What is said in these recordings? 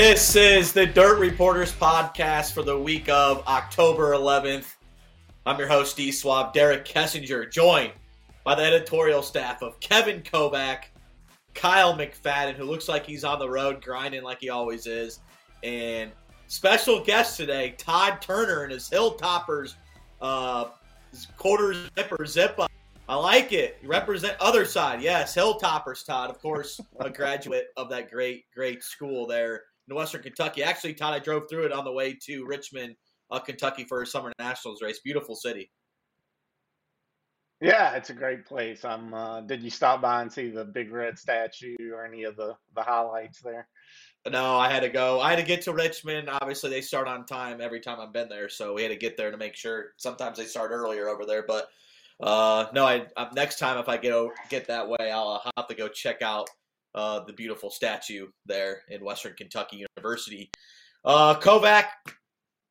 This is the Dirt Reporters podcast for the week of October 11th. I'm your host, D Swab, Derek Kessinger, joined by the editorial staff of Kevin Kovac, Kyle McFadden, who looks like he's on the road grinding like he always is, and special guest today, Todd Turner and his Hilltoppers uh, quarter zipper zip up. I like it. You represent other side. Yes, Hilltoppers, Todd. Of course, a graduate of that great, great school there in Western Kentucky. Actually, Todd, I drove through it on the way to Richmond, uh, Kentucky for a summer nationals race. Beautiful city. Yeah, it's a great place. I'm. Uh, did you stop by and see the big red statue or any of the the highlights there? No, I had to go. I had to get to Richmond. Obviously, they start on time every time I've been there, so we had to get there to make sure. Sometimes they start earlier over there, but uh, no. I, I next time if I get get that way, I'll have to go check out uh, the beautiful statue there in Western Kentucky University. Uh, Kovac,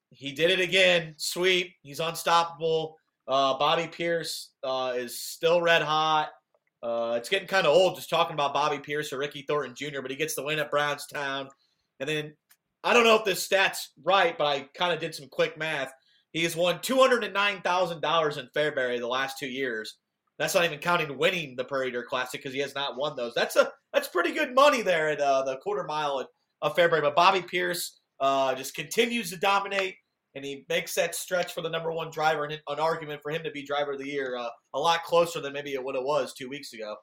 he did it again. Sweep. He's unstoppable. Uh, Bobby Pierce uh, is still red hot. Uh, it's getting kind of old just talking about Bobby Pierce or Ricky Thornton Jr., but he gets the win at Brownstown. And then I don't know if this stat's right, but I kind of did some quick math. He has won $209,000 in Fairbury the last two years. That's not even counting winning the Prairie Dirt Classic because he has not won those. That's a that's pretty good money there at uh, the quarter mile at, of Fairbury. But Bobby Pierce uh, just continues to dominate and he makes that stretch for the number one driver and an argument for him to be driver of the year uh, a lot closer than maybe what it was two weeks ago.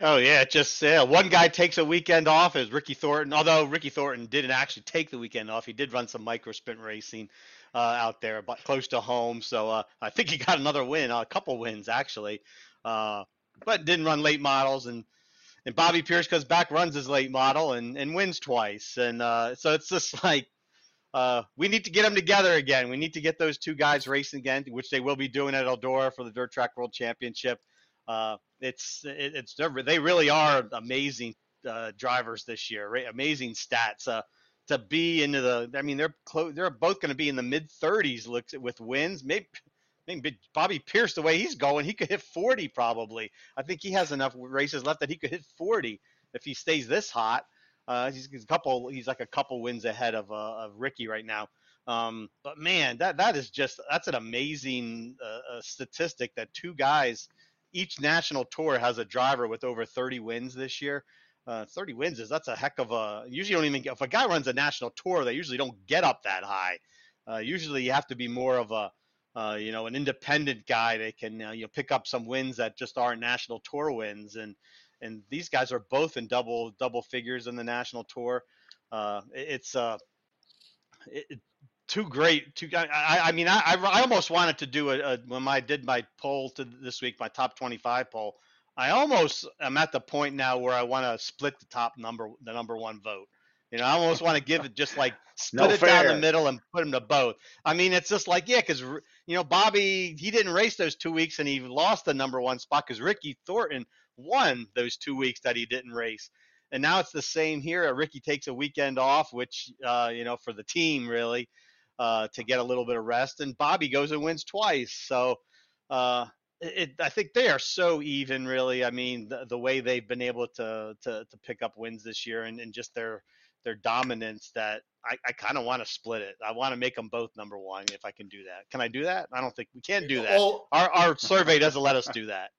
Oh yeah, just yeah. One guy takes a weekend off is Ricky Thornton. Although Ricky Thornton didn't actually take the weekend off, he did run some micro sprint racing uh, out there, but close to home. So uh, I think he got another win, a couple wins actually, uh, but didn't run late models. And and Bobby Pierce goes back, runs his late model, and and wins twice. And uh, so it's just like uh, we need to get them together again. We need to get those two guys racing again, which they will be doing at Eldora for the Dirt Track World Championship. Uh, it's it, it's they really are amazing drivers this year, amazing stats. To be into the, I mean, they're close. They're both going to be in the mid 30s. Looks with wins. Maybe, maybe Bobby Pierce, the way he's going, he could hit 40 probably. I think he has enough races left that he could hit 40 if he stays this hot. Uh, he's, he's, a couple. He's like a couple wins ahead of uh, of Ricky right now. Um, but man, that that is just that's an amazing uh statistic that two guys, each national tour has a driver with over 30 wins this year. Uh, 30 wins is that's a heck of a. Usually, don't even get, if a guy runs a national tour, they usually don't get up that high. Uh, usually, you have to be more of a uh, you know, an independent guy that can uh, you know pick up some wins that just aren't national tour wins. And and these guys are both in double double figures in the national tour. Uh, it's uh, it, too great. Too, I, I mean, I, I almost wanted to do a, a when I did my poll to this week, my top 25 poll. I almost am at the point now where I want to split the top number, the number one vote. You know, I almost want to give it just like split no it fair. down the middle and put them to both. I mean, it's just like yeah, because you know Bobby he didn't race those two weeks and he lost the number one spot because Ricky Thornton won those two weeks that he didn't race. And now it's the same here. Ricky takes a weekend off, which, uh, you know, for the team really, uh, to get a little bit of rest. And Bobby goes and wins twice. So uh, it, I think they are so even, really. I mean, the, the way they've been able to, to, to pick up wins this year and, and just their their dominance that I, I kind of want to split it. I want to make them both number one if I can do that. Can I do that? I don't think we can do that. Well, our, our survey doesn't let us do that.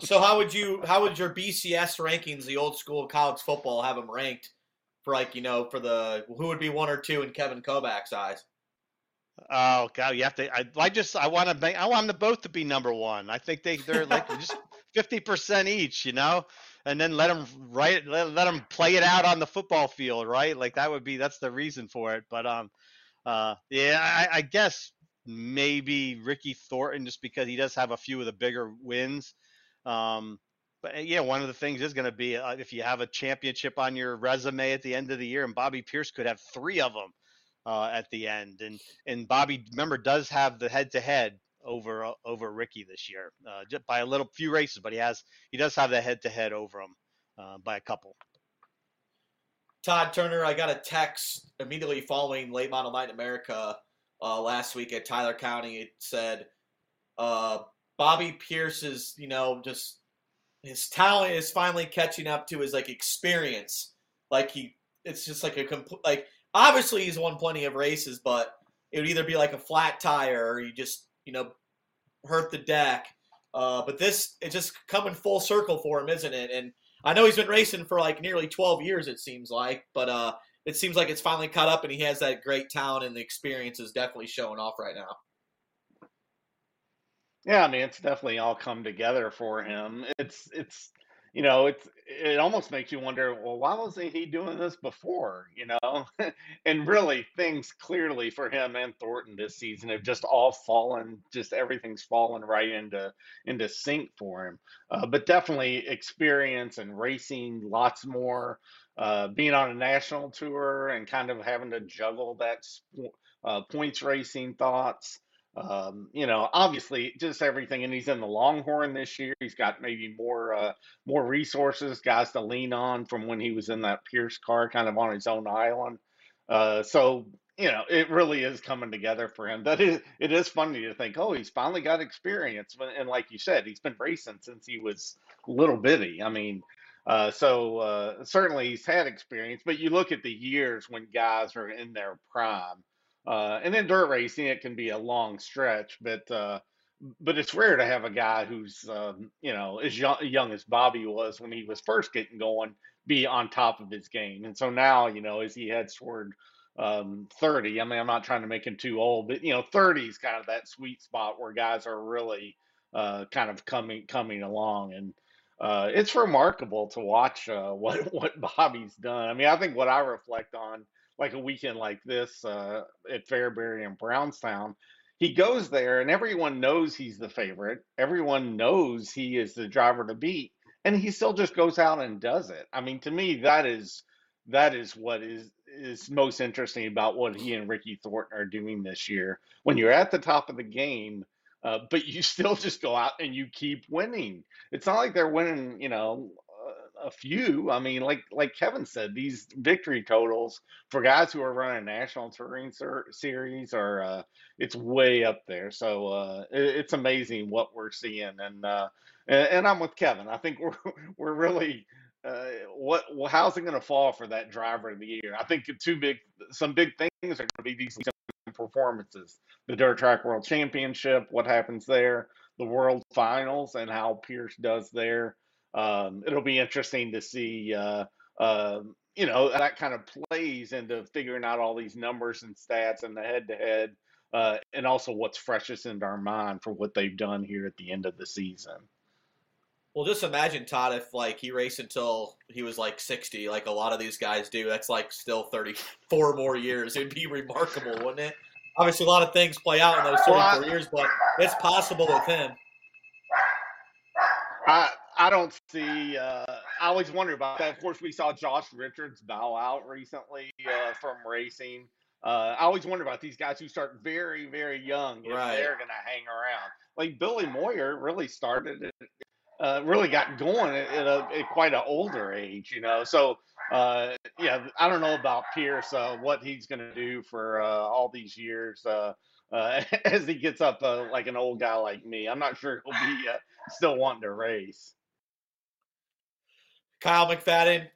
so how would you how would your BCS rankings, the old school college football, have them ranked for like you know for the who would be one or two in Kevin Kovac's eyes? Oh god, you have to. I, I just I want to make I want them both to be number one. I think they they're like just fifty percent each. You know and then let them write let, let them play it out on the football field, right? Like that would be that's the reason for it. But um, uh, yeah, I, I guess maybe Ricky Thornton just because he does have a few of the bigger wins. Um, but uh, yeah, one of the things is going to be uh, if you have a championship on your resume at the end of the year, and Bobby Pierce could have three of them uh, at the end, and and Bobby remember does have the head to head over uh, over Ricky this year, uh, just by a little few races, but he has he does have the head to head over him uh, by a couple. Todd Turner, I got a text immediately following Late Model Night in America uh, last week at Tyler County. It said uh, Bobby Pierce is, you know, just his talent is finally catching up to his like experience. Like he it's just like a complete like obviously he's won plenty of races, but it would either be like a flat tire or you just you know hurt the deck. Uh, but this it's just coming full circle for him, isn't it? And I know he's been racing for like nearly 12 years, it seems like, but uh, it seems like it's finally caught up, and he has that great talent, and the experience is definitely showing off right now. Yeah, I mean, it's definitely all come together for him. It's it's you know, it's it almost makes you wonder, well, why wasn't he doing this before? You know, and really, things clearly for him and Thornton this season have just all fallen. Just everything's fallen right into into sync for him. Uh, but definitely experience and racing lots more. Uh, being on a national tour and kind of having to juggle that uh, points racing thoughts. Um, you know, obviously, just everything, and he's in the Longhorn this year. He's got maybe more uh, more resources, guys to lean on from when he was in that Pierce car, kind of on his own island. Uh, so you know, it really is coming together for him. That is, it is funny to think, oh, he's finally got experience, and like you said, he's been racing since he was little bitty. I mean, uh, so uh, certainly he's had experience, but you look at the years when guys are in their prime uh, and then dirt racing, it can be a long stretch, but uh, but it's rare to have a guy who's um, you know as young, young as Bobby was when he was first getting going be on top of his game. And so now, you know, as he heads toward um, 30, I mean, I'm not trying to make him too old, but you know, 30 is kind of that sweet spot where guys are really uh, kind of coming coming along, and uh, it's remarkable to watch uh, what what Bobby's done. I mean, I think what I reflect on like a weekend like this uh, at Fairbury and Brownstown, he goes there and everyone knows he's the favorite. Everyone knows he is the driver to beat, and he still just goes out and does it. I mean, to me, that is that is what is is most interesting about what he and Ricky Thornton are doing this year. When you're at the top of the game, uh, but you still just go out and you keep winning. It's not like they're winning, you know, a few. I mean, like like Kevin said, these victory totals for guys who are running national touring ser- series are uh, it's way up there. So uh, it, it's amazing what we're seeing, and, uh, and and I'm with Kevin. I think we're we're really. Uh, what how's it going to fall for that driver of the year? I think two big, some big things are going to be these performances: the Dirt Track World Championship, what happens there, the World Finals, and how Pierce does there um, it'll be interesting to see. Uh, uh, you know, that kind of plays into figuring out all these numbers and stats and the head to head, and also what's freshest in our mind for what they've done here at the end of the season. Well, just imagine Todd if like he raced until he was like sixty, like a lot of these guys do. That's like still thirty-four more years. It'd be remarkable, wouldn't it? Obviously, a lot of things play out in those thirty-four years, but it's possible with him. I I don't see. Uh, I always wonder about that. Of course, we saw Josh Richards bow out recently uh, from racing. Uh, I always wonder about these guys who start very, very young and right. they're going to hang around. Like Billy Moyer really started, uh, really got going at, at, a, at quite an older age, you know. So, uh, yeah, I don't know about Pierce, uh, what he's going to do for all these years. as he gets up like an old guy like me, I'm not sure he'll be still wanting to race. Kyle McFadden,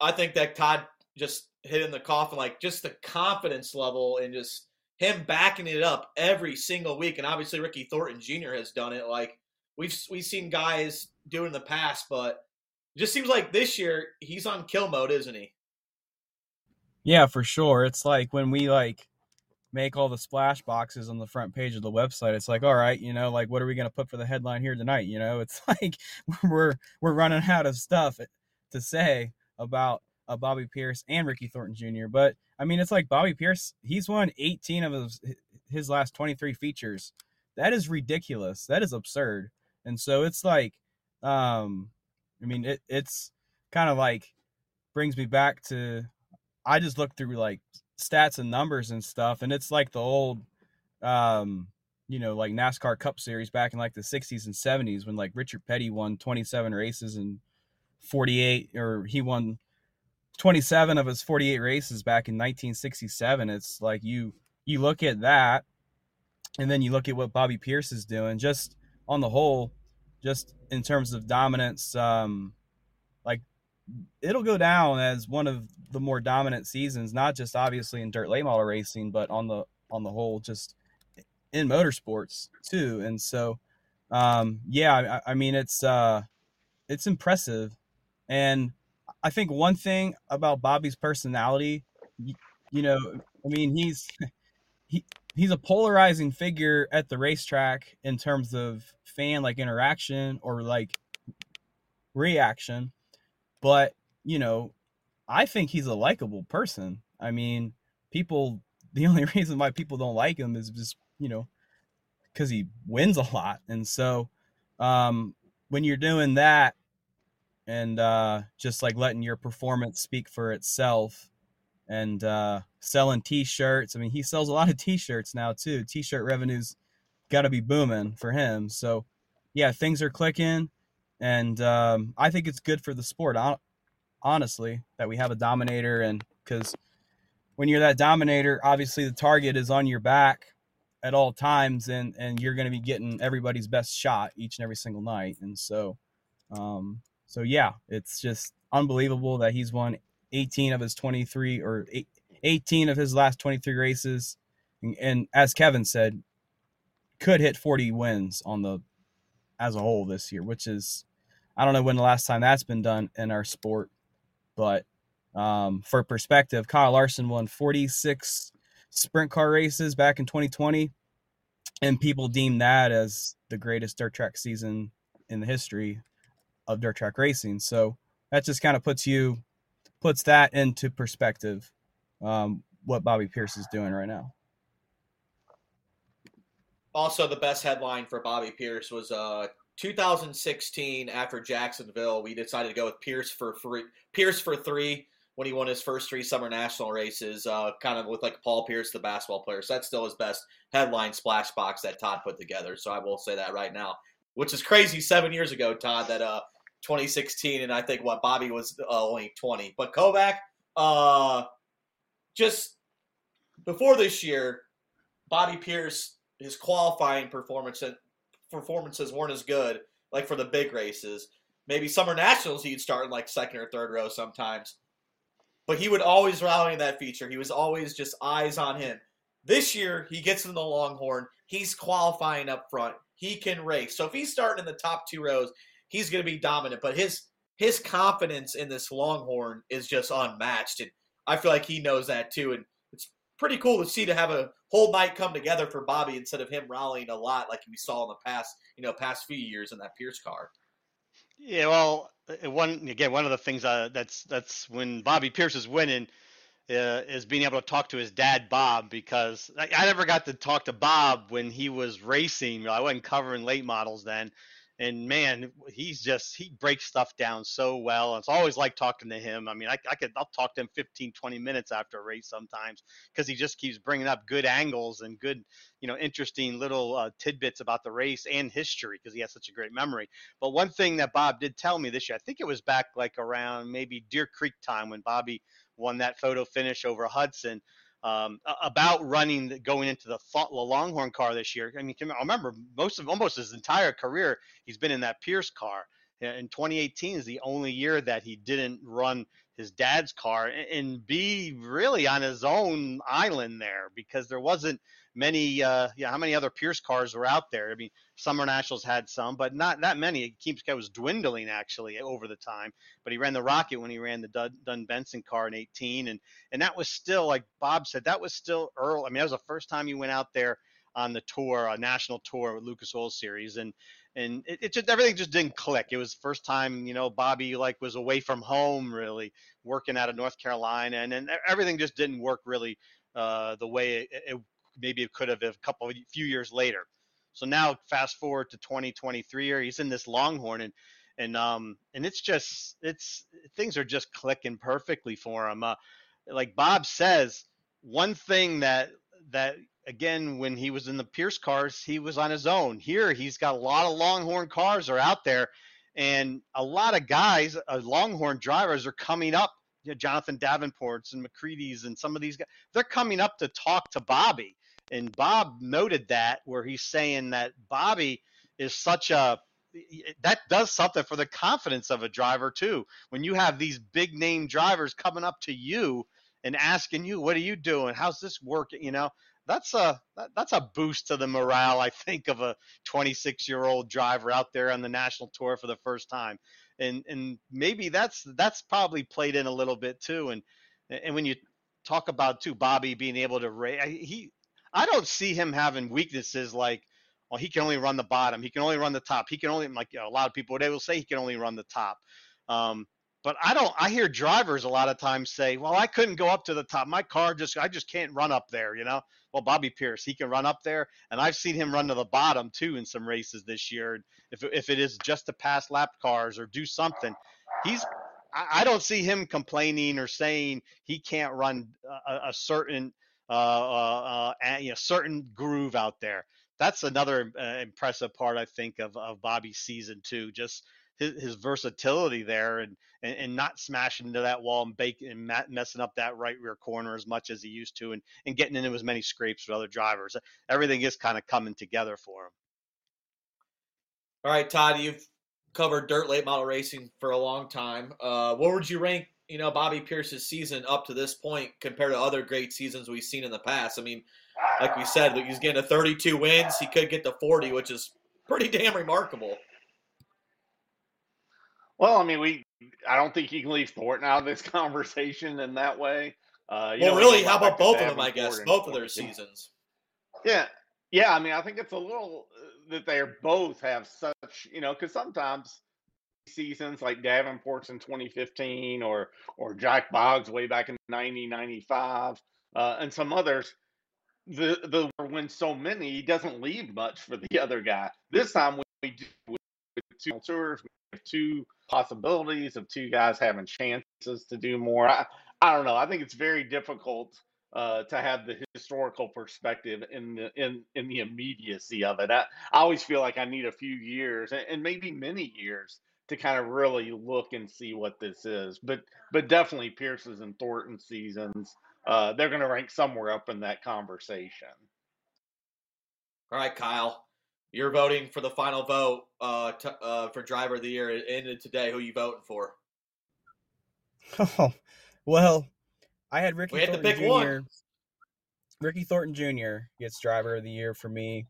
I think that Todd just hit in the coffin, like just the confidence level and just him backing it up every single week. And obviously Ricky Thornton Jr. has done it. Like we've we've seen guys do it in the past, but it just seems like this year he's on kill mode, isn't he? Yeah, for sure. It's like when we like make all the splash boxes on the front page of the website it's like all right you know like what are we going to put for the headline here tonight you know it's like we're we're running out of stuff to say about uh, Bobby Pierce and Ricky Thornton Jr. But I mean, it's like Bobby Pierce. He's won 18 of his his last 23 features. That is ridiculous. That is absurd. And so it's like, um, I mean, it, it's kind of like brings me back to. I just look through like stats and numbers and stuff, and it's like the old, um, you know, like NASCAR Cup Series back in like the 60s and 70s when like Richard Petty won 27 races and 48 or he won 27 of his 48 races back in 1967 it's like you you look at that and then you look at what bobby pierce is doing just on the whole just in terms of dominance um it'll go down as one of the more dominant seasons, not just obviously in dirt late model racing, but on the on the whole, just in motorsports too. And so, um, yeah, I, I mean, it's uh, it's impressive, and I think one thing about Bobby's personality, you, you know, I mean, he's he he's a polarizing figure at the racetrack in terms of fan like interaction or like reaction, but you know, I think he's a likable person. I mean, people the only reason why people don't like him is just, you know, because he wins a lot. And so um when you're doing that and uh just like letting your performance speak for itself and uh selling t-shirts. I mean, he sells a lot of t-shirts now too. T-shirt revenues got to be booming for him. So, yeah, things are clicking and um I think it's good for the sport honestly that we have a dominator and because when you're that dominator obviously the target is on your back at all times and and you're going to be getting everybody's best shot each and every single night. And so um so yeah it's just unbelievable that he's won 18 of his 23 or 18 of his last 23 races. And, and as kevin said could hit 40 wins on the as a whole this year which is i don't know when the last time that's been done in our sport but um, for perspective, Kyle Larson won 46 sprint car races back in 2020, and people deem that as the greatest dirt track season in the history of dirt track racing. So that just kind of puts you puts that into perspective. Um, what Bobby Pierce is doing right now. Also, the best headline for Bobby Pierce was uh, 2016 after Jacksonville. We decided to go with Pierce for three. Pierce for three when he won his first three summer national races, uh, kind of with like Paul Pierce, the basketball player. So that's still his best headline splash box that Todd put together. So I will say that right now, which is crazy. Seven years ago, Todd, that uh, 2016, and I think what Bobby was uh, only 20. But Kovac, uh, just before this year, Bobby Pierce, his qualifying performance uh, performances weren't as good, like for the big races. Maybe summer nationals, he'd start in like second or third row sometimes but he would always rally in that feature. He was always just eyes on him. This year, he gets in the Longhorn. He's qualifying up front. He can race. So if he's starting in the top two rows, he's going to be dominant. But his his confidence in this Longhorn is just unmatched, and I feel like he knows that too. And it's pretty cool to see to have a whole night come together for Bobby instead of him rallying a lot like we saw in the past, you know, past few years in that Pierce car. Yeah, well, uh, one again, one of the things uh, that's that's when Bobby Pierce is winning uh, is being able to talk to his dad Bob because I, I, never got to talk to Bob when he was racing. I wasn't covering late models then, and man, he's just he breaks stuff down so well. It's always like talking to him. I mean, I, I could I'll talk to him 15, 20 minutes after a race sometimes because he just keeps bringing up good angles and good, you know, interesting little uh, tidbits about the race and history because he has such a great memory. But one thing that Bob did tell me this year, I think it was back like around maybe Deer Creek time when Bobby won that photo finish over Hudson um, about running going into the, the Longhorn car this year. I mean, I remember most of almost his entire career he's been in that Pierce car. In 2018 is the only year that he didn't run his dad's car and be really on his own island there because there wasn't many uh yeah how many other Pierce cars were out there. I mean Summer Nationals had some but not that many. It keeps was dwindling actually over the time but he ran the Rocket when he ran the Dunn, Benson car in 18 and and that was still like Bob said that was still early I mean that was the first time you went out there on the tour a national tour with Lucas Oil Series and and it, it, just everything just didn't click. It was the first time you know Bobby like was away from home, really working out of North Carolina, and and everything just didn't work really uh, the way it, it, maybe it could have a couple few years later. So now fast forward to 2023 here, he's in this Longhorn and and um and it's just it's things are just clicking perfectly for him. Uh, like Bob says, one thing that that again, when he was in the Pierce cars, he was on his own. Here, he's got a lot of Longhorn cars are out there, and a lot of guys, uh, Longhorn drivers, are coming up. You know, Jonathan Davenports and McCreadie's and some of these guys, they're coming up to talk to Bobby. And Bob noted that where he's saying that Bobby is such a that does something for the confidence of a driver too. When you have these big name drivers coming up to you and asking you, "What are you doing? How's this working?" You know, that's a that, that's a boost to the morale. I think of a 26 year old driver out there on the national tour for the first time, and and maybe that's that's probably played in a little bit too. And and when you talk about too Bobby being able to he I don't see him having weaknesses like well, he can only run the bottom. He can only run the top. He can only like you know, a lot of people they will say he can only run the top. Um, but I don't. I hear drivers a lot of times say, "Well, I couldn't go up to the top. My car just I just can't run up there." You know. Well, Bobby Pierce, he can run up there, and I've seen him run to the bottom too in some races this year. If if it is just to pass lap cars or do something, he's. I, I don't see him complaining or saying he can't run a, a certain uh, uh, uh, certain groove out there that's another uh, impressive part I think of of Bobby's season too. Just his, his versatility there and, and, and not smashing into that wall and baking and messing up that right rear corner as much as he used to and, and getting into as many scrapes with other drivers. Everything is kind of coming together for him. All right, Todd, you've covered dirt late model racing for a long time. Uh, what would you rank, you know, Bobby Pierce's season up to this point compared to other great seasons we've seen in the past? I mean, like we said, he's getting to 32 wins. He could get to 40, which is pretty damn remarkable. Well, I mean, we I don't think you can leave Thornton out of this conversation in that way. Uh, well, really, how about both of them? I guess both of their seasons. Yeah, yeah. I mean, I think it's a little uh, that they both have such, you know, because sometimes seasons like Davenport's in 2015 or or Jack Boggs way back in 90, 95, uh, and some others the the win so many, he doesn't leave much for the other guy. This time we do with two tours, we have two possibilities of two guys having chances to do more. I, I don't know. I think it's very difficult uh, to have the historical perspective in the in in the immediacy of it. I, I always feel like I need a few years and, and maybe many years to kind of really look and see what this is. But but definitely Pierce's and Thornton seasons uh, they're going to rank somewhere up in that conversation. All right, Kyle, you're voting for the final vote uh, t- uh, for driver of the year. It ended today. Who you voting for? Oh, well, I had Ricky we had Thornton to pick Jr. One. Ricky Thornton Jr. gets driver of the year for me.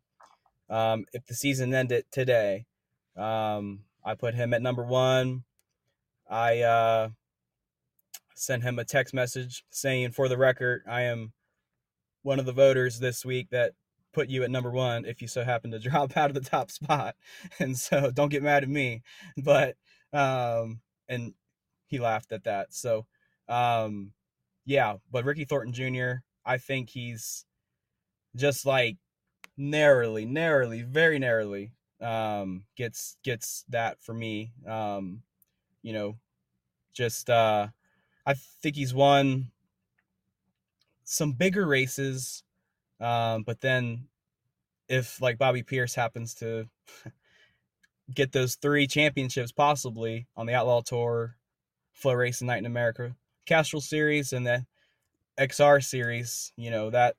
Um, if the season ended today, um, I put him at number one. I uh, sent him a text message saying, for the record, I am one of the voters this week that put you at number one if you so happen to drop out of the top spot. And so don't get mad at me. But, um, and he laughed at that. So, um, yeah, but Ricky Thornton Jr., I think he's just like narrowly, narrowly, very narrowly, um, gets, gets that for me. Um, you know, just, uh, I think he's won some bigger races, um, but then if like Bobby Pierce happens to get those three championships possibly on the Outlaw Tour, FloRacing Night in America, Castrol Series, and the XR Series, you know that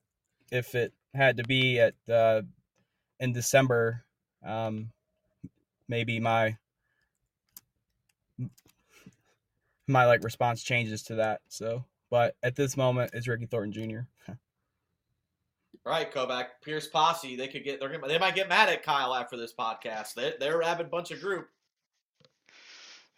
if it had to be at uh, in December, um, maybe my my like response changes to that. So, but at this moment, it's Ricky Thornton Jr. right, Kovac, Pierce Posse. They could get they're they might get mad at Kyle after this podcast. They, they're a rabid bunch of group.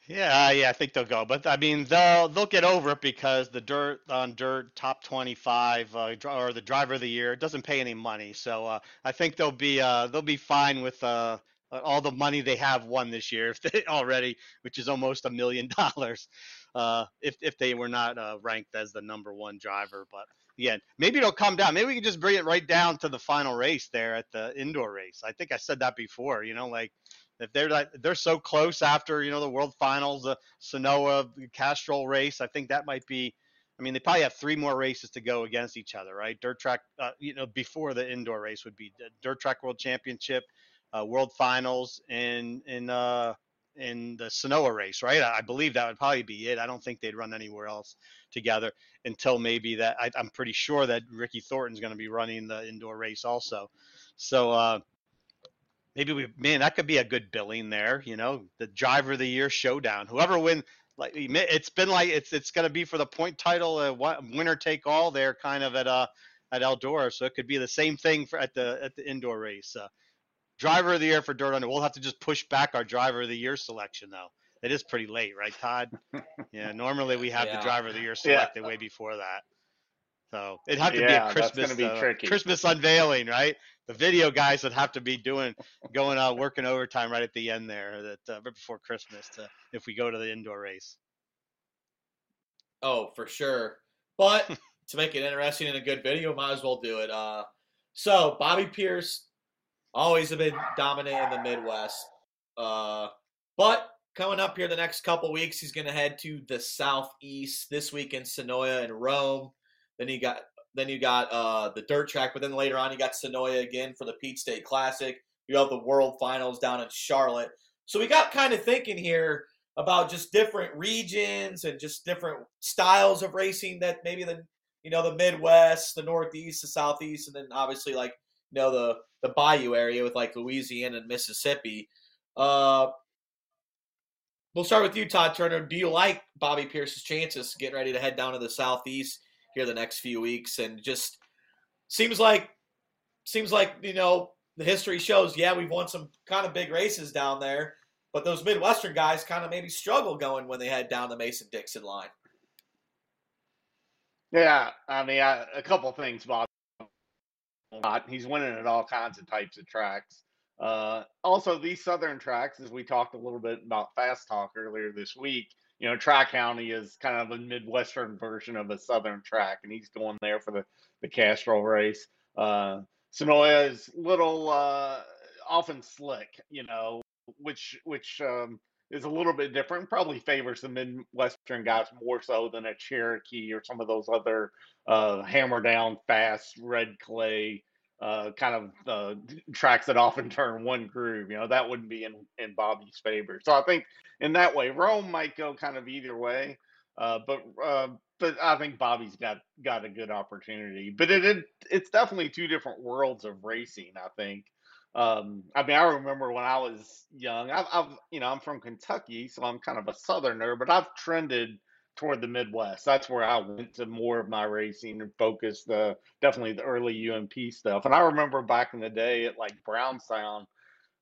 Yeah, yeah, I think they'll go, but I mean they'll they'll get over it because the dirt on dirt top twenty five uh, or the driver of the year doesn't pay any money, so uh, I think they'll be uh, they'll be fine with uh, all the money they have won this year if they, already, which is almost a million dollars uh, if if they were not uh, ranked as the number one driver. But again, maybe it'll come down. Maybe we can just bring it right down to the final race there at the indoor race. I think I said that before. You know, like if they're like they're so close after you know the World Finals, the Senoia Castrol race. I think that might be. I mean, they probably have three more races to go against each other, right? Dirt track, uh, you know, before the indoor race would be Dirt Track World Championship, uh, World Finals, and in uh, in the Senoia race, right? I believe that would probably be it. I don't think they'd run anywhere else together until maybe that. I, am pretty sure that Ricky Thornton's going to be running the indoor race also. So uh, maybe we man that could be a good billing there. You know, the driver of the year showdown. Whoever wins, like it's been like it's it's going to be for the point title, uh, winner take all there, kind of at uh at Eldora. So it could be the same thing for at the at the indoor race. Uh, driver of the year for Dirt Under. We'll have to just push back our driver of the year selection though. It is pretty late, right, Todd? yeah. Normally we have yeah. the driver of the year selected yeah. way before that. So it'd have to yeah, be a Christmas be uh, Christmas unveiling, right? The video guys would have to be doing going out working overtime right at the end there, that uh, right before Christmas, to, if we go to the indoor race. Oh, for sure. But to make it interesting and a good video, might as well do it. Uh, so Bobby Pierce always have been dominant in the Midwest, uh, but coming up here the next couple weeks, he's going to head to the southeast this week in Senoia and Rome. Then you got then you got uh, the dirt track, but then later on you got Senoia again for the Peach State Classic. You have the World Finals down in Charlotte. So we got kind of thinking here about just different regions and just different styles of racing that maybe the you know the Midwest, the Northeast, the Southeast, and then obviously like you know the the Bayou area with like Louisiana and Mississippi. Uh, we'll start with you, Todd Turner. Do you like Bobby Pierce's chances getting ready to head down to the Southeast? here the next few weeks, and just seems like seems like you know the history shows. Yeah, we've won some kind of big races down there, but those Midwestern guys kind of maybe struggle going when they head down the Mason Dixon line. Yeah, I mean, I, a couple things, Bob. He's winning at all kinds of types of tracks. Uh, also, these southern tracks, as we talked a little bit about Fast Talk earlier this week, you know, Tri County is kind of a Midwestern version of a Southern track, and he's going there for the, the Castrol race. Uh, Senoia is little, uh, often slick, you know, which, which, um, is a little bit different, probably favors the Midwestern guys more so than a Cherokee or some of those other uh, hammer down fast red clay uh, kind of uh, tracks that often turn one groove. You know, that wouldn't be in, in Bobby's favor. So I think in that way, Rome might go kind of either way. Uh, but uh, but I think Bobby's got got a good opportunity. But it, it it's definitely two different worlds of racing. I think. Um, I mean, I remember when I was young. I've, I've you know I'm from Kentucky, so I'm kind of a Southerner, but I've trended toward the Midwest. That's where I went to more of my racing and focused the definitely the early UMP stuff. And I remember back in the day at like Brownstown,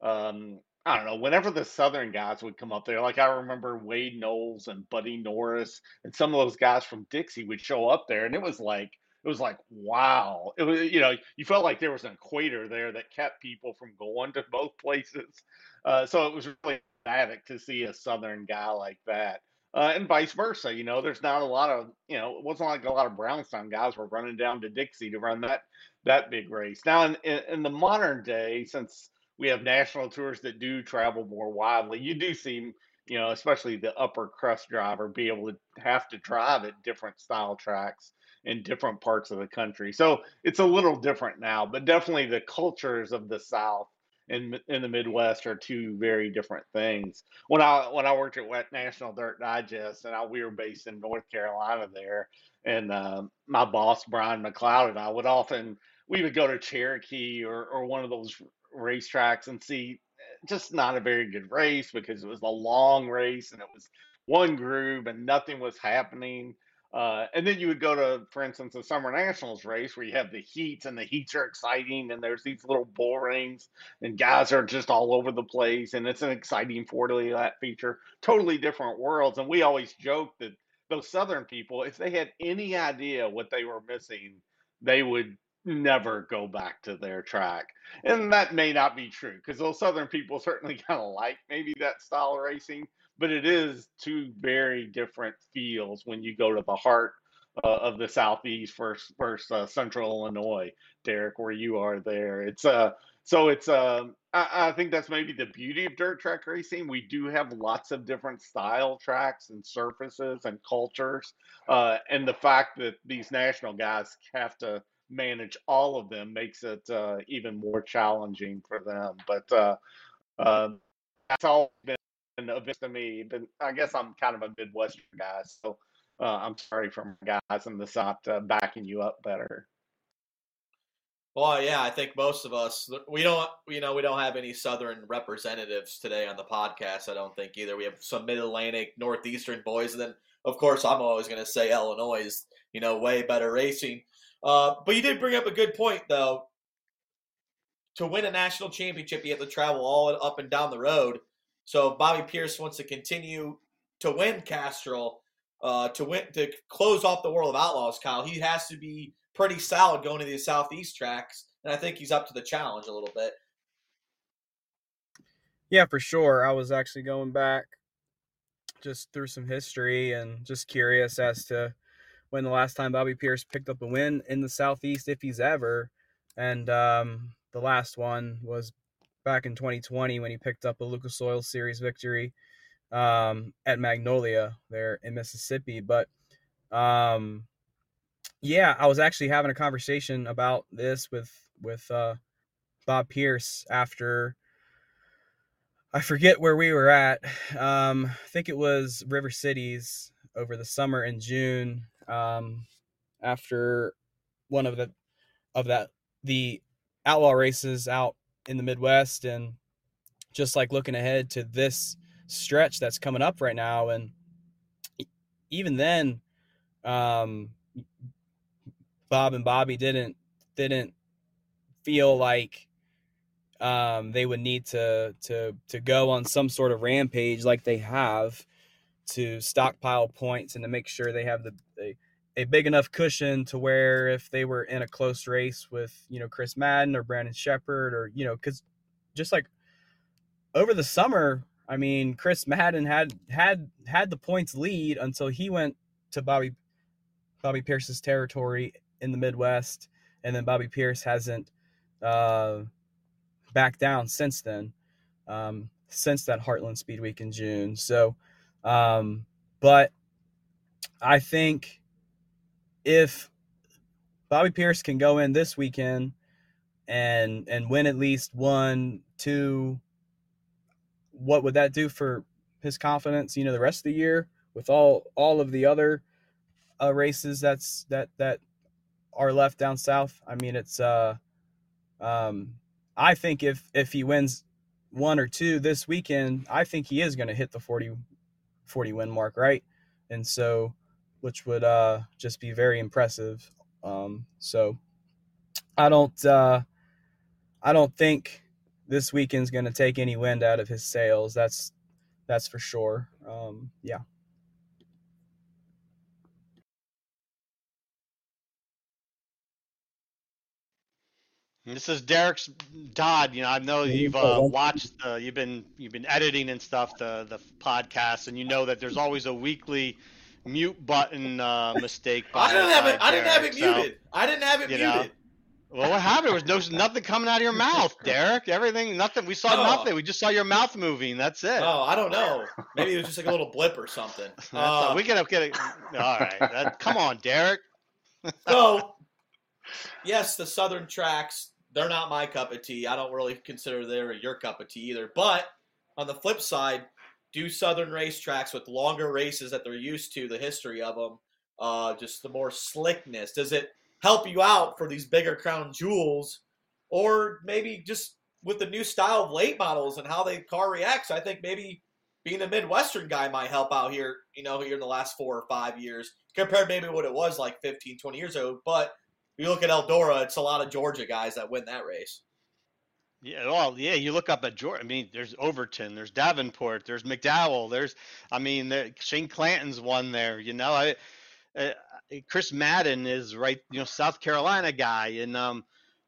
um, I don't know, whenever the Southern guys would come up there, like I remember Wade Knowles and Buddy Norris and some of those guys from Dixie would show up there, and it was like it was like wow it was you know you felt like there was an equator there that kept people from going to both places uh, so it was really dramatic to see a southern guy like that uh, and vice versa. You know, there's not a lot of, you know, it wasn't like a lot of Brownstown guys were running down to Dixie to run that that big race. Now, in, in, in the modern day, since we have national tours that do travel more widely, you do see, you know, especially the upper crust driver be able to have to drive at different style tracks in different parts of the country. So it's a little different now, but definitely the cultures of the South in in the Midwest are two very different things. When I when I worked at Wet National Dirt Digest, and I, we were based in North Carolina there, and uh, my boss Brian McLeod and I would often we would go to Cherokee or or one of those racetracks and see just not a very good race because it was a long race and it was one groove and nothing was happening. Uh, and then you would go to, for instance, the Summer Nationals race where you have the heats and the heats are exciting and there's these little bull rings and guys are just all over the place and it's an exciting 40 lap feature. Totally different worlds. And we always joke that those Southern people, if they had any idea what they were missing, they would never go back to their track. And that may not be true because those Southern people certainly kind of like maybe that style of racing but it is two very different feels when you go to the heart uh, of the southeast versus, versus uh, central Illinois, Derek, where you are there. It's uh so it's uh I, I, think that's maybe the beauty of dirt track racing. We do have lots of different style tracks and surfaces and cultures, uh, and the fact that these national guys have to manage all of them makes it uh, even more challenging for them. But uh, uh, that's all been of to me, but I guess I'm kind of a Midwestern guy, so uh, I'm sorry for my guys in the South uh, backing you up better. Well, yeah, I think most of us we don't you know we don't have any southern representatives today on the podcast. I don't think either. We have some mid Atlantic, northeastern boys, and then of course I'm always going to say Illinois is you know way better racing. Uh, but you did bring up a good point though. To win a national championship, you have to travel all up and down the road. So Bobby Pierce wants to continue to win Castrol, uh, to win to close off the World of Outlaws, Kyle, he has to be pretty solid going to these southeast tracks, and I think he's up to the challenge a little bit. Yeah, for sure. I was actually going back just through some history and just curious as to when the last time Bobby Pierce picked up a win in the southeast, if he's ever. And um, the last one was back in 2020 when he picked up a Lucas Oil Series victory um, at Magnolia there in Mississippi. But um, yeah, I was actually having a conversation about this with with uh, Bob Pierce after I forget where we were at. Um, I think it was River Cities over the summer in June. Um, after one of the of that the outlaw races out in the Midwest, and just like looking ahead to this stretch that's coming up right now, and even then, um, Bob and Bobby didn't didn't feel like um, they would need to to to go on some sort of rampage like they have to stockpile points and to make sure they have the, the a big enough cushion to where if they were in a close race with you know Chris Madden or Brandon Sheppard or you know because just like over the summer, I mean Chris Madden had had had the points lead until he went to Bobby Bobby Pierce's territory in the Midwest, and then Bobby Pierce hasn't uh, backed down since then, um, since that Heartland Speed Week in June. So, um, but I think if Bobby Pierce can go in this weekend and and win at least one, two, what would that do for his confidence? You know, the rest of the year with all all of the other uh, races that's that that are left down south. I mean, it's uh, um, I think if if he wins one or two this weekend, I think he is going to hit the 40, 40 win mark, right? And so, which would uh, just be very impressive. Um, so, I don't uh, I don't think this weekend's going to take any wind out of his sails. That's that's for sure. Um, yeah. This is Derek's Todd. You know, I know you've uh, watched, uh, you've been you've been editing and stuff the the podcast, and you know that there's always a weekly mute button uh, mistake. I didn't have it. I didn't have it muted. I didn't have it muted. Know. Well, what happened? There was no nothing coming out of your mouth, Derek. Everything, nothing. We saw oh. nothing. We just saw your mouth moving. That's it. Oh, I don't know. Maybe it was just like a little blip or something. Uh, we gotta get it. All right. That, come on, Derek. so, yes, the Southern tracks they're not my cup of tea. I don't really consider they're your cup of tea either. But on the flip side, do Southern racetracks with longer races that they're used to, the history of them, uh, just the more slickness. Does it help you out for these bigger crown jewels, or maybe just with the new style of late models and how the car reacts? I think maybe being a Midwestern guy might help out here. You know, here in the last four or five years compared maybe what it was like 15, 20 years ago, but if you look at Eldora, it's a lot of Georgia guys that win that race. Yeah, well, yeah. You look up at Georgia. I mean, there's Overton, there's Davenport, there's McDowell, there's, I mean, Shane Clanton's won there. You know, I, uh, Chris Madden is right. You know, South Carolina guy, and um,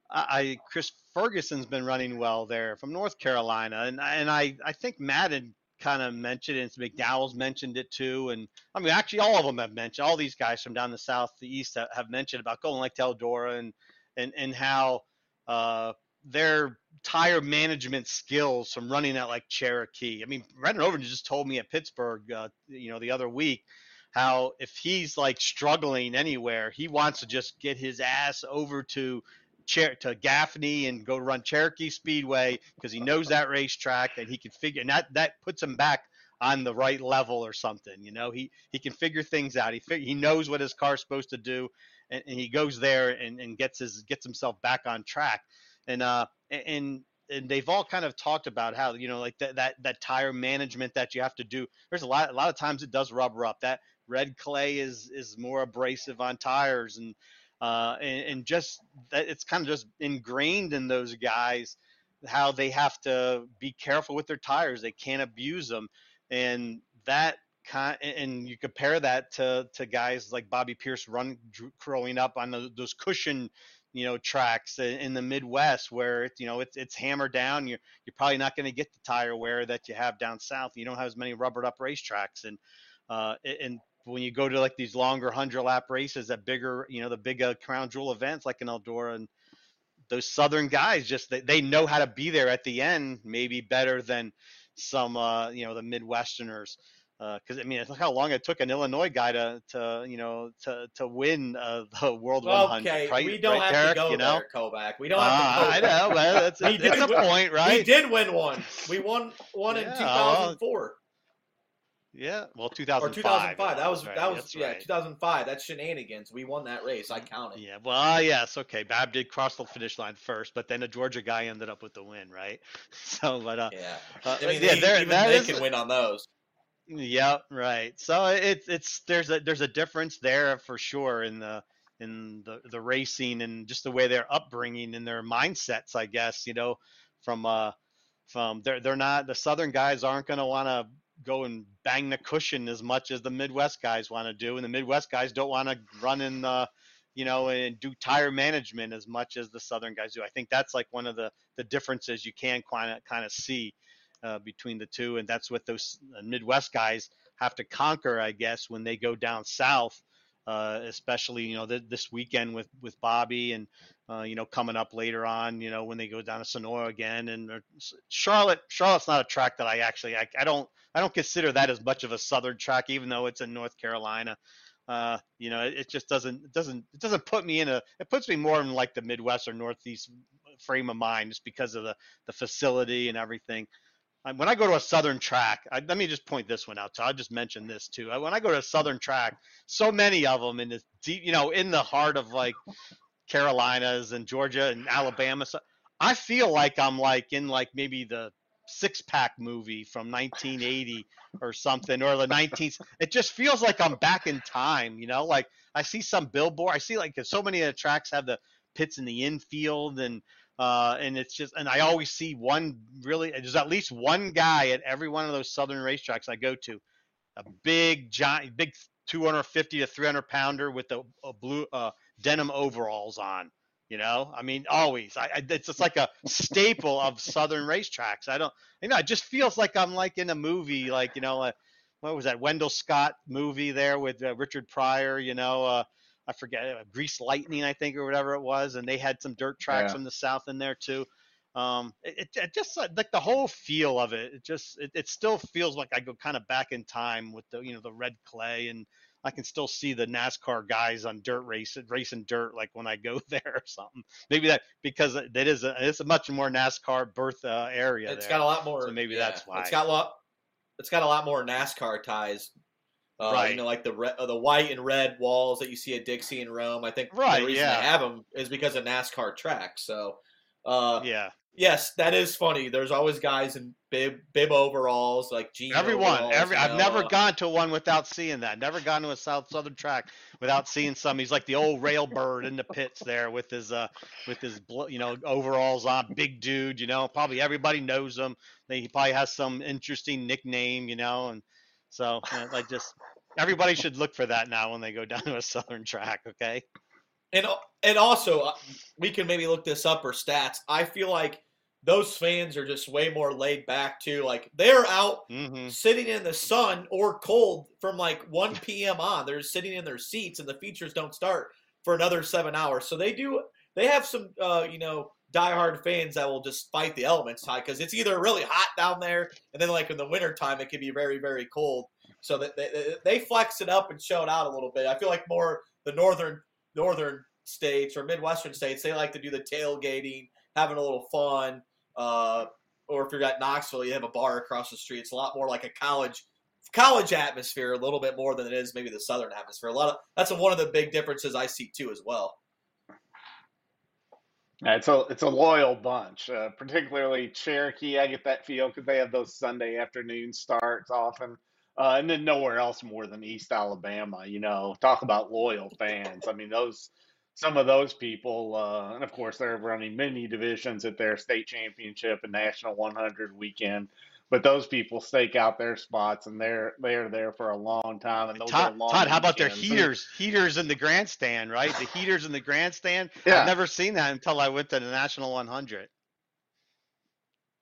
I, I Chris Ferguson's been running well there from North Carolina, and and I I think Madden kind of mentioned it. And McDowell's mentioned it too. And I mean, actually, all of them have mentioned. All these guys from down the south, the east, have, mentioned about going like Eldora and and and how uh, their tire management skills from running at like Cherokee. I mean, Brandon Overton just told me at Pittsburgh, uh, you know, the other week how if he's like struggling anywhere, he wants to just get his ass over to to Gaffney and go run Cherokee Speedway because he knows that racetrack that he can figure, and that that puts him back on the right level or something. You know, he he can figure things out. He fig- he knows what his car's supposed to do, and, and he goes there and, and gets his gets himself back on track. And uh and and they've all kind of talked about how you know like that that that tire management that you have to do. There's a lot a lot of times it does rubber up. That red clay is is more abrasive on tires and uh, and, and just that it's kind of just ingrained in those guys how they have to be careful with their tires. They can't abuse them, and that kind and you compare that to to guys like Bobby Pierce run growing up on those cushion you know tracks in the Midwest where it's you know it's it's hammered down. You're you're probably not going to get the tire wear that you have down south. You don't have as many rubbered up racetracks and uh, and when you go to like these longer hundred lap races, at bigger, you know, the big uh, crown jewel events like in Eldora and those southern guys just they, they know how to be there at the end maybe better than some uh, you know the midwesterners because uh, I mean look how long it took an Illinois guy to to you know to to win uh, the World well, 100. Okay, right, we don't right, have Derek, to go you know? there, Kovac. We don't have to. Uh, I know, man. That's, that's did a point, right? We did win one. We won one in Yeah, 2004 Yeah, well, or 2005. 2005. That was right, that was yeah right. 2005. That's shenanigans. We won that race. I counted. Yeah, well, uh, yes, okay. Bab did cross the finish line first, but then a Georgia guy ended up with the win, right? So, but uh, Yeah. uh, I mean, yeah, they, there, even that they is- can win on those. Yeah, right. So it's it's there's a there's a difference there for sure in the in the the racing and just the way their upbringing and their mindsets, I guess, you know, from uh from they're they're not the southern guys aren't going to want to go and bang the cushion as much as the Midwest guys want to do and the Midwest guys don't want to run in the you know and do tire management as much as the southern guys do. I think that's like one of the the differences you can kind of kind of see uh, between the two, and that's what those uh, Midwest guys have to conquer, I guess, when they go down south. Uh, especially, you know, th- this weekend with with Bobby, and uh, you know, coming up later on, you know, when they go down to Sonora again, and uh, Charlotte. Charlotte's not a track that I actually, I, I don't, I don't consider that as much of a southern track, even though it's in North Carolina. Uh, you know, it, it just doesn't, it doesn't, it doesn't put me in a. It puts me more in like the Midwest or Northeast frame of mind, just because of the the facility and everything. When I go to a southern track, I, let me just point this one out. So I'll just mention this too. When I go to a southern track, so many of them in the deep, you know, in the heart of like Carolinas and Georgia and Alabama. So I feel like I'm like in like maybe the six pack movie from 1980 or something or the 19th. It just feels like I'm back in time, you know, like I see some billboard. I see like so many of the tracks have the pits in the infield and uh, and it's just, and I always see one really, there's at least one guy at every one of those southern racetracks I go to, a big giant, big 250 to 300 pounder with a, a blue uh, denim overalls on. You know, I mean, always. I, I it's just like a staple of southern racetracks. I don't, you know, it just feels like I'm like in a movie, like you know, what was that Wendell Scott movie there with uh, Richard Pryor? You know, uh, I forget, uh, Greased Lightning, I think, or whatever it was, and they had some dirt tracks Yeah. from the south in there too. Um, it, it, it just uh, like the whole feel of it. It just it, it still feels like I go kind of back in time with the you know the red clay, and I can still see the NASCAR guys on dirt race racing dirt like when I go there or something. Maybe that because that is a it's a much more NASCAR birth uh, area. It's there. got a lot more. So maybe yeah, that's why. It's got a lot. It's got a lot more NASCAR ties. Uh, Right. You know, like the re- uh, the white and red walls that you see at Dixie and Rome. I think Right, the reason yeah. they have them is because of NASCAR tracks. So, uh, yeah. yes, that is funny. There's always guys in bib bib overalls, like jean. Everyone, overalls, every you I've never uh, gone to one without seeing that. Never gone to a South Southern track without seeing some. He's like the old railbird in the pits there with his uh with his you know overalls on, big dude. You know, probably everybody knows him. He probably has some interesting nickname. You know, and so uh, like just everybody should look for that now when they go down to a Southern track. Okay. And and also, uh, we can maybe look this up or stats. I feel like those fans are just way more laid back too. Like they're out hmm sitting in the sun or cold from like 1 p.m. on. They're sitting in their seats, and the features don't start for another seven hours. So they do. They have some, uh, you know, diehard fans that will just fight the elements because it's either really hot down there, and then like in the wintertime it can be very, very cold. So that they, they, they flex it up and show it out a little bit. I feel like more the northern northern states or midwestern states they like to do the tailgating, having a little fun. Uh, or if you're at Knoxville, you have a bar across the street. It's a lot more like a college college atmosphere a little bit more than it is maybe the southern atmosphere. A lot of that's one of the big differences I see too as well. Yeah, it's a it's a loyal bunch, uh, particularly Cherokee. I get that feel because they have those Sunday afternoon starts often, uh, and then nowhere else more than East Alabama. You know, talk about loyal fans. I mean, those some of those people, uh, and of course they're running many divisions at their state championship and national 100 weekend but those people stake out their spots and they're they're there for a long time. And those Todd, are long Todd how about their heaters? Heaters in the grandstand, right? The heaters in the grandstand. Yeah. I've never seen that until I went to the National 100.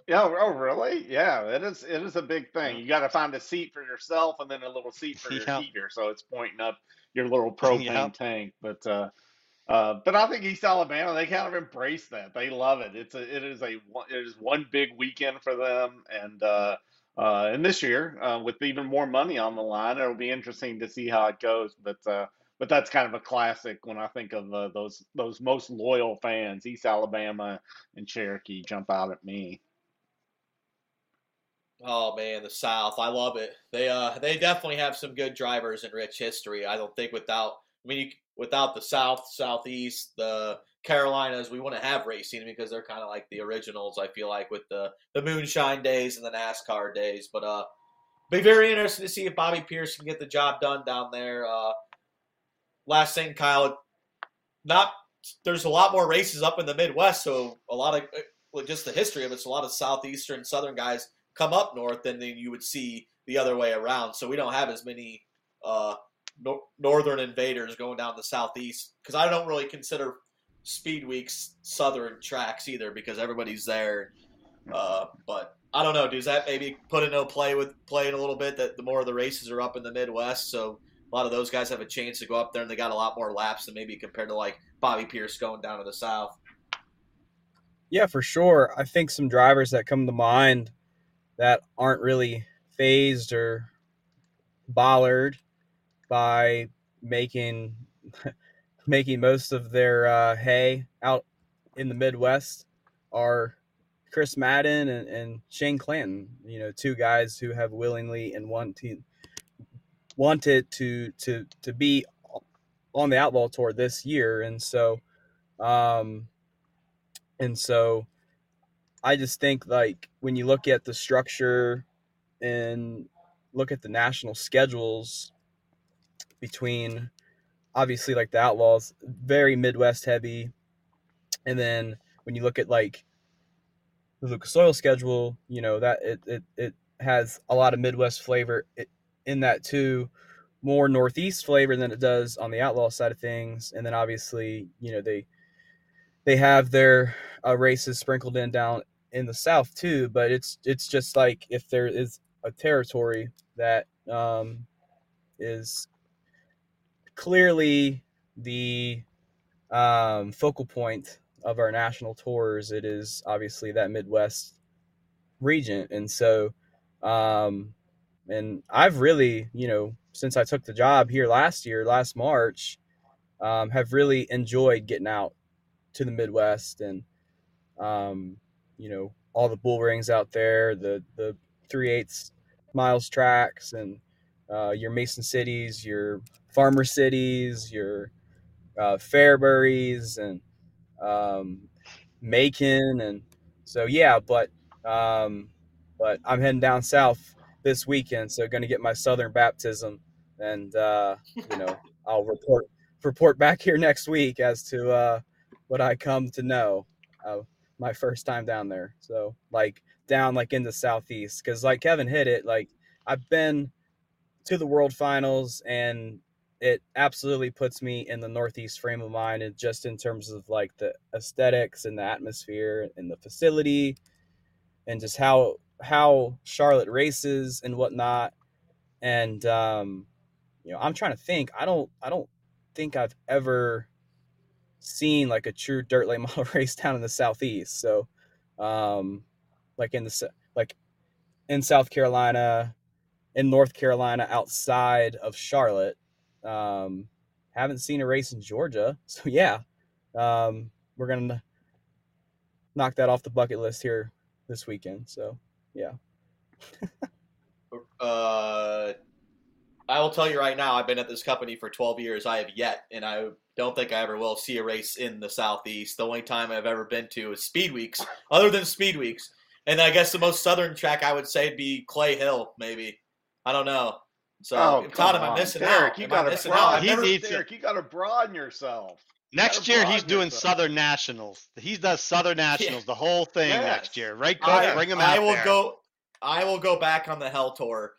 Yeah. Oh, really? Yeah. It is. It is a big thing. You got to find a seat for yourself and then a little seat for your Yeah. heater, so it's pointing up your little propane Yeah. tank. But uh, uh, but I think East Alabama they kind of embrace that. They love it. It's a it is a it is one big weekend for them, and uh, uh, and this year uh, with even more money on the line, it'll be interesting to see how it goes. But uh, but that's kind of a classic when I think of uh, those those most loyal fans. East Alabama and Cherokee jump out at me. Oh man, the South. I love it. They uh they definitely have some good drivers in rich history. I don't think without I mean you, without the South, Southeast, the Carolinas, we wouldn't have racing because they're kind of like the originals. I feel like with the the moonshine days and the NASCAR days. But uh, be very interesting to see if Bobby Pierce can get the job done down there. Uh, last thing, Kyle. Not there's a lot more races up in the Midwest, so a lot of well, just the history of it's a lot of southeastern, southern guys come up north, and then you would see the other way around. So we don't have as many uh, nor- northern invaders going down the southeast because I don't really consider speed weeks southern tracks either because everybody's there. Uh, but I don't know. Does that maybe put into play with playing a little bit that the more of the races are up in the Midwest, so a lot of those guys have a chance to go up there and they got a lot more laps than maybe compared to like Bobby Pierce going down to the south. Yeah, for sure. I think some drivers that come to mind that aren't really phased or bothered by making making most of their uh, hay out in the Midwest are Chris Madden and, and Shane Clanton. You know, two guys who have willingly and wanted wanted to to to be on the Outlaw Tour this year, and so um, and so I just think like when you look at the structure and look at the national schedules between obviously like the Outlaws, very Midwest heavy, and then when you look at like the Lucas Oil schedule, you know that it it, it has a lot of Midwest flavor in that too, more Northeast flavor than it does on the Outlaw side of things, and then obviously you know they they have their uh, races sprinkled in down in the south too. But it's it's just like if there is a territory that um, is clearly the um, focal point of our national tours it is obviously that midwest region. And so um, and i've really you know since i took the job here last year last march um, have really enjoyed getting out to the Midwest and um, you know all the bull rings out there, the the three eighths miles tracks, and uh, your Mason cities, your farmer cities, your uh, Fairburys, and um, Macon, and so yeah. But um, but I'm heading down south this weekend, so going to get my southern baptism, and uh, you know I'll report report back here next week as to uh, what I come to know uh, my first time down there. So like down like in the southeast, because like Kevin hit it, like I've been to the World Finals and it absolutely puts me in the northeast frame of mind, and just in terms of like the aesthetics and the atmosphere and the facility, and just how how Charlotte races and whatnot. And um, you know, I'm trying to think. I don't I don't think I've ever seen like a true dirt late model race down in the southeast. So, um, like in the like in South Carolina, in North Carolina, outside of Charlotte, um, haven't seen a race in Georgia. So yeah, um, we're gonna knock that off the bucket list here this weekend. So yeah, Uh, I will tell you right now, I've been at this company for 12 years. I have yet, and I don't think I ever will see a race in the Southeast. The only time I've ever been to is Speed Weeks, other than Speed Weeks. And I guess the most southern track I would say would be Clay Hill, maybe. I don't know. So, Oh, Todd, come am I on. missing Derek, out? you Am gotta missing out? broaden. He never- needs- Derek, you gotta broaden yourself. You Next year he's broaden doing yourself. Southern Nationals. He does Southern Nationals, the whole thing Yes. next year. Right, Coach? I, Bring him I out will there. go. I will go back on the Hell Tour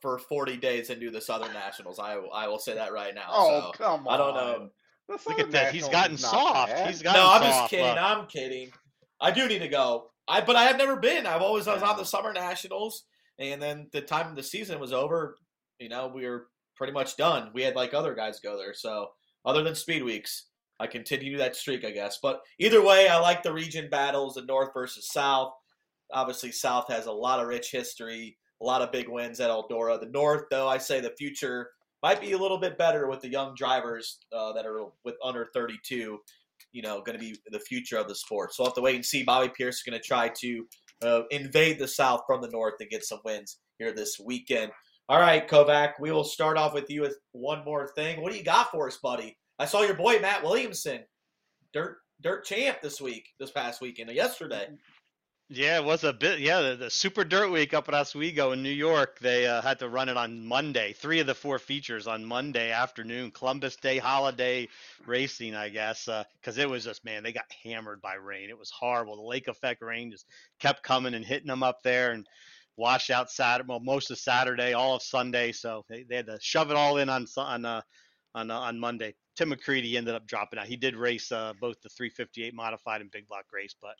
for 40 days and do the Southern Nationals. I will- I will say that right now. Oh, so. come on. I don't know. Look at that. He's gotten soft. bad. He's gotten No, I'm soft. just kidding. Look. I'm kidding. I do need to go. I but I have never been. I've always I was on the Summer Nationals, and then the time of the season was over. You know, we were pretty much done. We had like other guys go there. So other than Speed Weeks, I continue that streak, I guess. But either way, I like the region battles, the North versus South. Obviously, South has a lot of rich history, a lot of big wins at Eldora. The North, though, I say the future might be a little bit better with the young drivers uh, that are with under 32 you know, going to be the future of the sport. So we'll have to wait and see. Bobby Pierce is going to try to uh, invade the South from the North and get some wins here this weekend. All right, Kovac, we will start off with you with one more thing. What do you got for us, buddy? I saw your boy Mat Williamson, dirt dirt champ this week, this past weekend, yesterday. Yeah, it was a bit. Yeah, the, the Super Dirt Week up at Oswego in New York. They uh, had to run it on Monday. Three of the four features on Monday afternoon. Columbus Day holiday racing, I guess, because it was just man, they got hammered by rain. It was horrible. The lake effect rain just kept coming and hitting them up there and washed out Saturday. Well, most of Saturday, all of Sunday. So they, they had to shove it all in on on uh, on uh, on Monday. Tim McCreadie ended up dropping out. He did race uh, both the 358 modified and big block race, but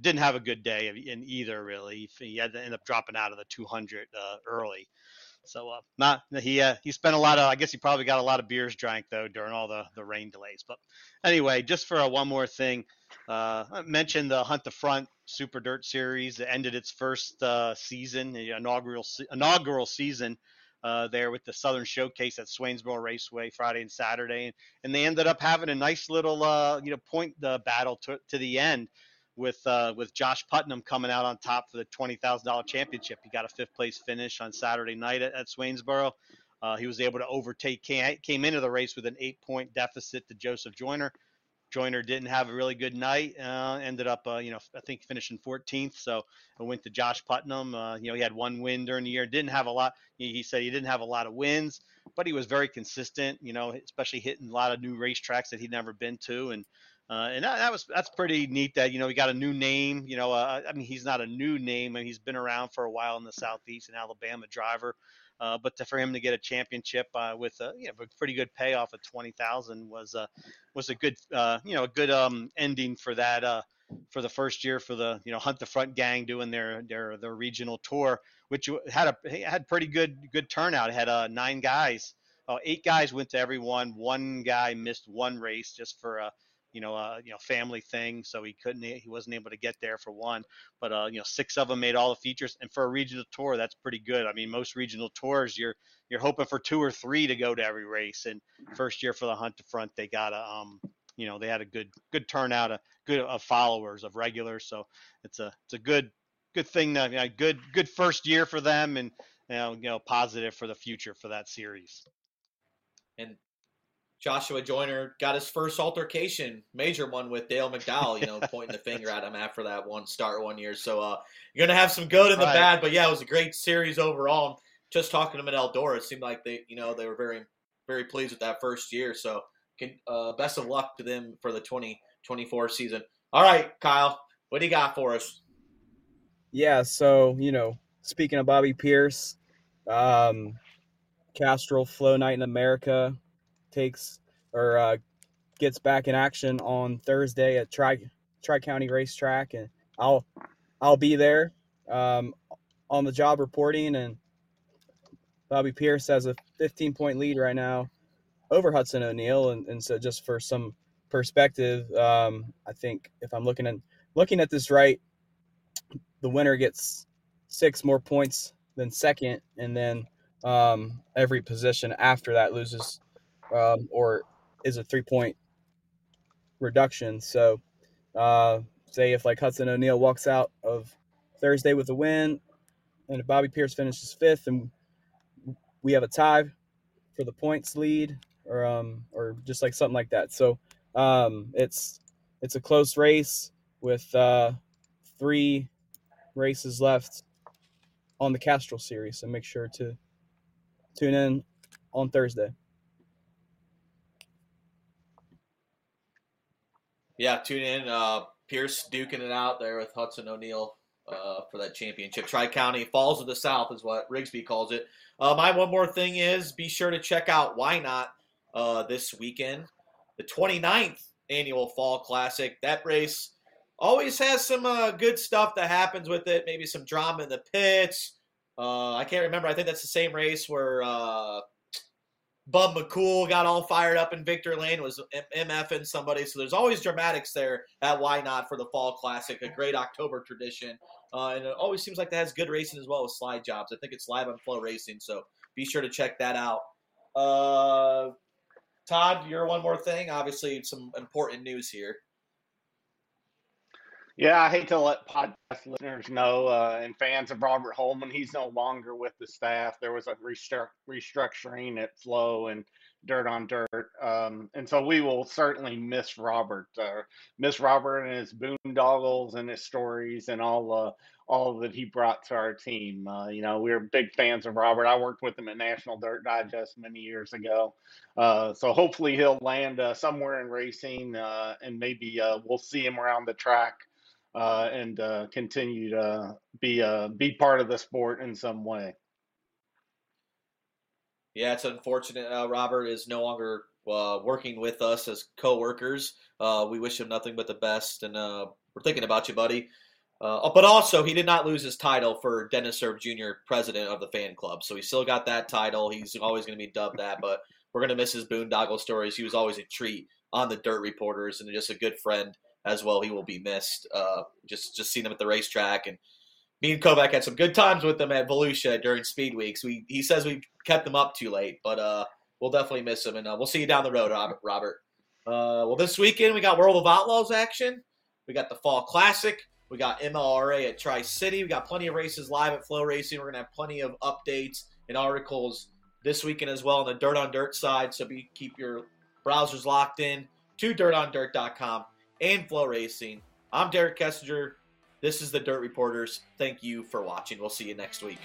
didn't have a good day in either really. He had to end up dropping out of the 200 uh, early. So uh, not he uh, he spent a lot of I guess he probably got a lot of beers drank though during all the the rain delays. But anyway, just for uh, one more thing, uh, I mentioned the Hunt the Front Super Dirt Series that ended its first uh, season, the inaugural inaugural season. Uh, there with the Southern Showcase at Swainsboro Raceway Friday and Saturday, and, and they ended up having a nice little uh, you know point uh, battle to, to the end with uh, with Josh Putnam coming out on top for the twenty thousand dollar championship. He got a fifth place finish on Saturday night at, at Swainsboro. Uh, he was able to overtake came, into the race with an eight point deficit to Joseph Joyner. Joyner didn't have a really good night. Uh, ended up, uh, you know, I think finishing 14th. So I went to Josh Putnam. Uh, you know, he had one win during the year. Didn't have a lot. He, he, said he didn't have a lot of wins, but he was very consistent. You know, especially hitting a lot of new racetracks that he'd never been to, and uh, and that, that, was that's pretty neat. That you know he got a new name. You know, uh, I mean he's not a new name, and he's been around for a while in the Southeast and Alabama driver. Uh, but to, for him to get a championship uh, with a you know a pretty good payoff of twenty thousand was a was a good uh, you know a good um, ending for that uh, for the first year for the you know Hunt the Front gang doing their their their regional tour, which had a had pretty good good turnout. It had uh, nine guys, uh, eight guys went to every one. One guy missed one race just for a you know, uh, you know, family thing, so he couldn't, he wasn't able to get there for one. But uh, you know, six of them made all the features, and for a regional tour, that's pretty good. I mean, most regional tours, you're you're hoping for two or three to go to every race. And first year for the Hunt to Front, they got a, um, you know, they had a good good turnout, a good of followers of regulars. So it's a it's a good good thing, that, you know, good good first year for them, and you know, you know, positive for the future for that series. And Joshua Joyner got his first altercation, major one with Dale McDowell, you know, pointing the finger at him after that one start one year. So uh, you're gonna have some good and the Right. bad, but yeah, it was a great series overall. Just talking to them at Eldora, it seemed like they, you know, they were very, very pleased with that first year. So, can, uh, best of luck to them for the 2024 season. All right, Kyle, what do you got for us? Yeah, so you know, speaking of Bobby Pierce, um, Castrol Flo Night in America takes or uh, gets back in action on Thursday at Tri Tri County Racetrack, and I'll I'll be there um, on the job reporting. And Bobby Pierce has a 15 point lead right now over Hudson O'Neal, and, and so just for some perspective, um, I think if I'm looking at looking at this right, the winner gets six more points than second, and then um, every position after that loses um, or is a three point reduction. So, uh, say if like Hudson O'Neal walks out of Thursday with a win, and if Bobby Pierce finishes fifth, and we have a tie for the points lead, or um, or just like something like that. So um, it's it's a close race with uh, three races left on the Castrol series. So make sure to tune in on Thursday. Yeah, tune in. Uh, Pierce duking it out there with Hudson O'Neal uh, for that championship. Tri County Falls of the South is what Rigsby calls it. Uh, my one more thing is be sure to check out Whynot uh, this weekend, the 29th annual Fall Classic. That race always has some uh, good stuff that happens with it. Maybe some drama in the pits. Uh, I can't remember. I think that's the same race where uh, Bub McCool got all fired up in Victor Lane, was MFing somebody. So there's always dramatics there at Whynot for the Fall Classic, a great October tradition. Uh, and it always seems like that has good racing as well with slide jobs. I think it's live on FloRacing, so be sure to check that out. Uh, Todd, your one more thing. Obviously, some important news here. Yeah, I hate to let podcast listeners know uh, and fans of Robert Holman, he's no longer with the staff. There was a restru- restructuring at Flo and Dirt on Dirt, um, and so we will certainly miss Robert, uh, miss Robert and his boondoggles and his stories and all uh, all that he brought to our team. Uh, you know, we are big fans of Robert. I worked with him at National Dirt Digest many years ago, uh, so hopefully he'll land uh, somewhere in racing, uh, and maybe we'll see him around the track uh, and uh, continue to be uh, be part of the sport in some way. Yeah, it's unfortunate. Uh, Robert is no longer uh, working with us as co-workers. Uh, we wish him nothing but the best, and we're thinking about you, buddy. but also, he did not lose his title for Dennis Erb Jr., president of the fan club. So he still got that title. He's always going to be dubbed that. But we're going to miss his boondoggle stories. He was always a treat on the Dirt Reporters and just a good friend as well. He will be missed. Uh, just just seeing him at the racetrack, and me and Kovac had some good times with him at Volusia during speed weeks. We he says we kept them up too late, but uh, we'll definitely miss him, and uh, we'll see you down the road, Robert. Uh, well, this weekend we got World of Outlaws action. We got the Fall Classic. We got MLRA at Tri City. We got plenty of races live at FloRacing. We're gonna have plenty of updates and articles this weekend as well on the Dirt on Dirt side. So be keep your browsers locked in to dirtondirt.com and FloRacing. I'm Derek Kessinger. This is the Dirt Reporters. Thank you for watching. We'll see you next week.